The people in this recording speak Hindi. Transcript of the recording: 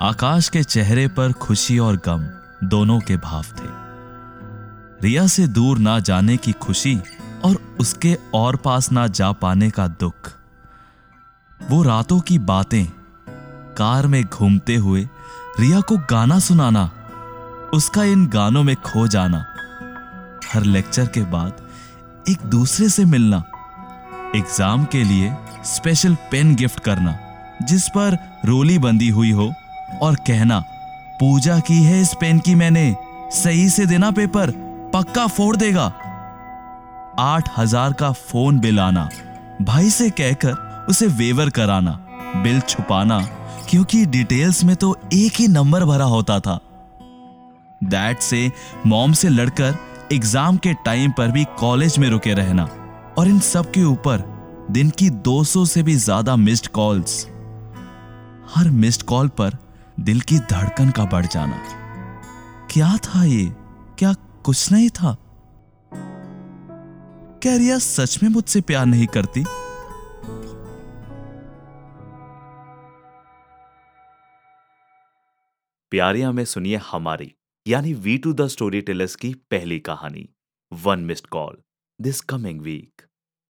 आकाश के चेहरे पर खुशी और गम दोनों के भाव थे। रिया से दूर ना जाने की खुशी और उसके और पास ना जा पाने का दुख। वो रातों की बातें, कार में घूमते हुए, रिया को गाना सुनाना, उसका इन गानों में खो जाना, हर लेक्चर के बाद एक दूसरे से मिलना, एग्ज़ाम के लिए स्पेशल पेन गिफ्ट करना, जिस पर रोली बंदी हुई हो। और कहना, पूजा की है इस पेन की मैंने। सही से देना पेपर, पक्का फोड़ देगा। आठ हज़ार का फ़ोन बिल आना, भाई से कहकर उसे वेवर कराना, बिल छुपाना, क्योंकि डिटेल्स में तो एक ही नंबर भरा होता था। डैड से मॉम से लड़कर एग्ज़ाम के टाइम पर भी कॉलेज में रुके रहना, और इन सब के ऊपर दिन की 200 से भी ज़्यादा मिस्ड कॉल्स हर मिस्ड कॉल पर दिल की धड़कन का बढ़ जाना। क्या था ये? क्या कुछ नहीं था? क्या रिया सच में मुझसे प्यार नहीं करती? प्यारिया में सुनिए हमारी, यानी V two the story tellers की पहली कहानी one missed call this coming week